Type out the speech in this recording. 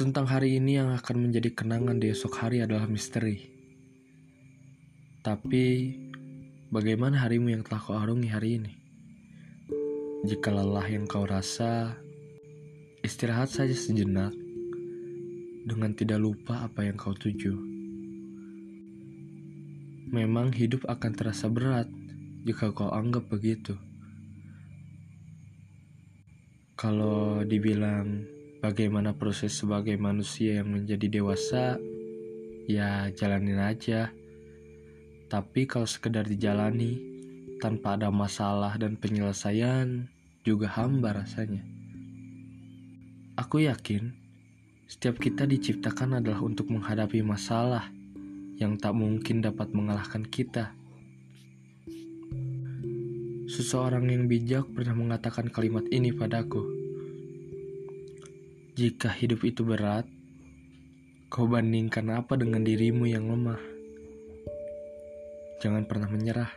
tentang hari ini yang akan menjadi kenangan di esok hari adalah misteri. Tapi, bagaimana harimu yang telah kau arungi hari ini? Jika lelah yang kau rasa, istirahat saja sejenak dengan tidak lupa apa yang kau tuju. Memang hidup akan terasa berat jika kau anggap begitu. Kalau dibilang bagaimana proses sebagai manusia yang menjadi dewasa, ya jalanin aja. Tapi kalau sekedar dijalani, tanpa ada masalah dan penyelesaian, juga hamba rasanya. Aku yakin, setiap kita diciptakan adalah untuk menghadapi masalah yang tak mungkin dapat mengalahkan kita. Seseorang yang bijak pernah mengatakan kalimat ini padaku. Jika hidup itu berat, kau bandingkan apa dengan dirimu yang lemah? Jangan pernah menyerah.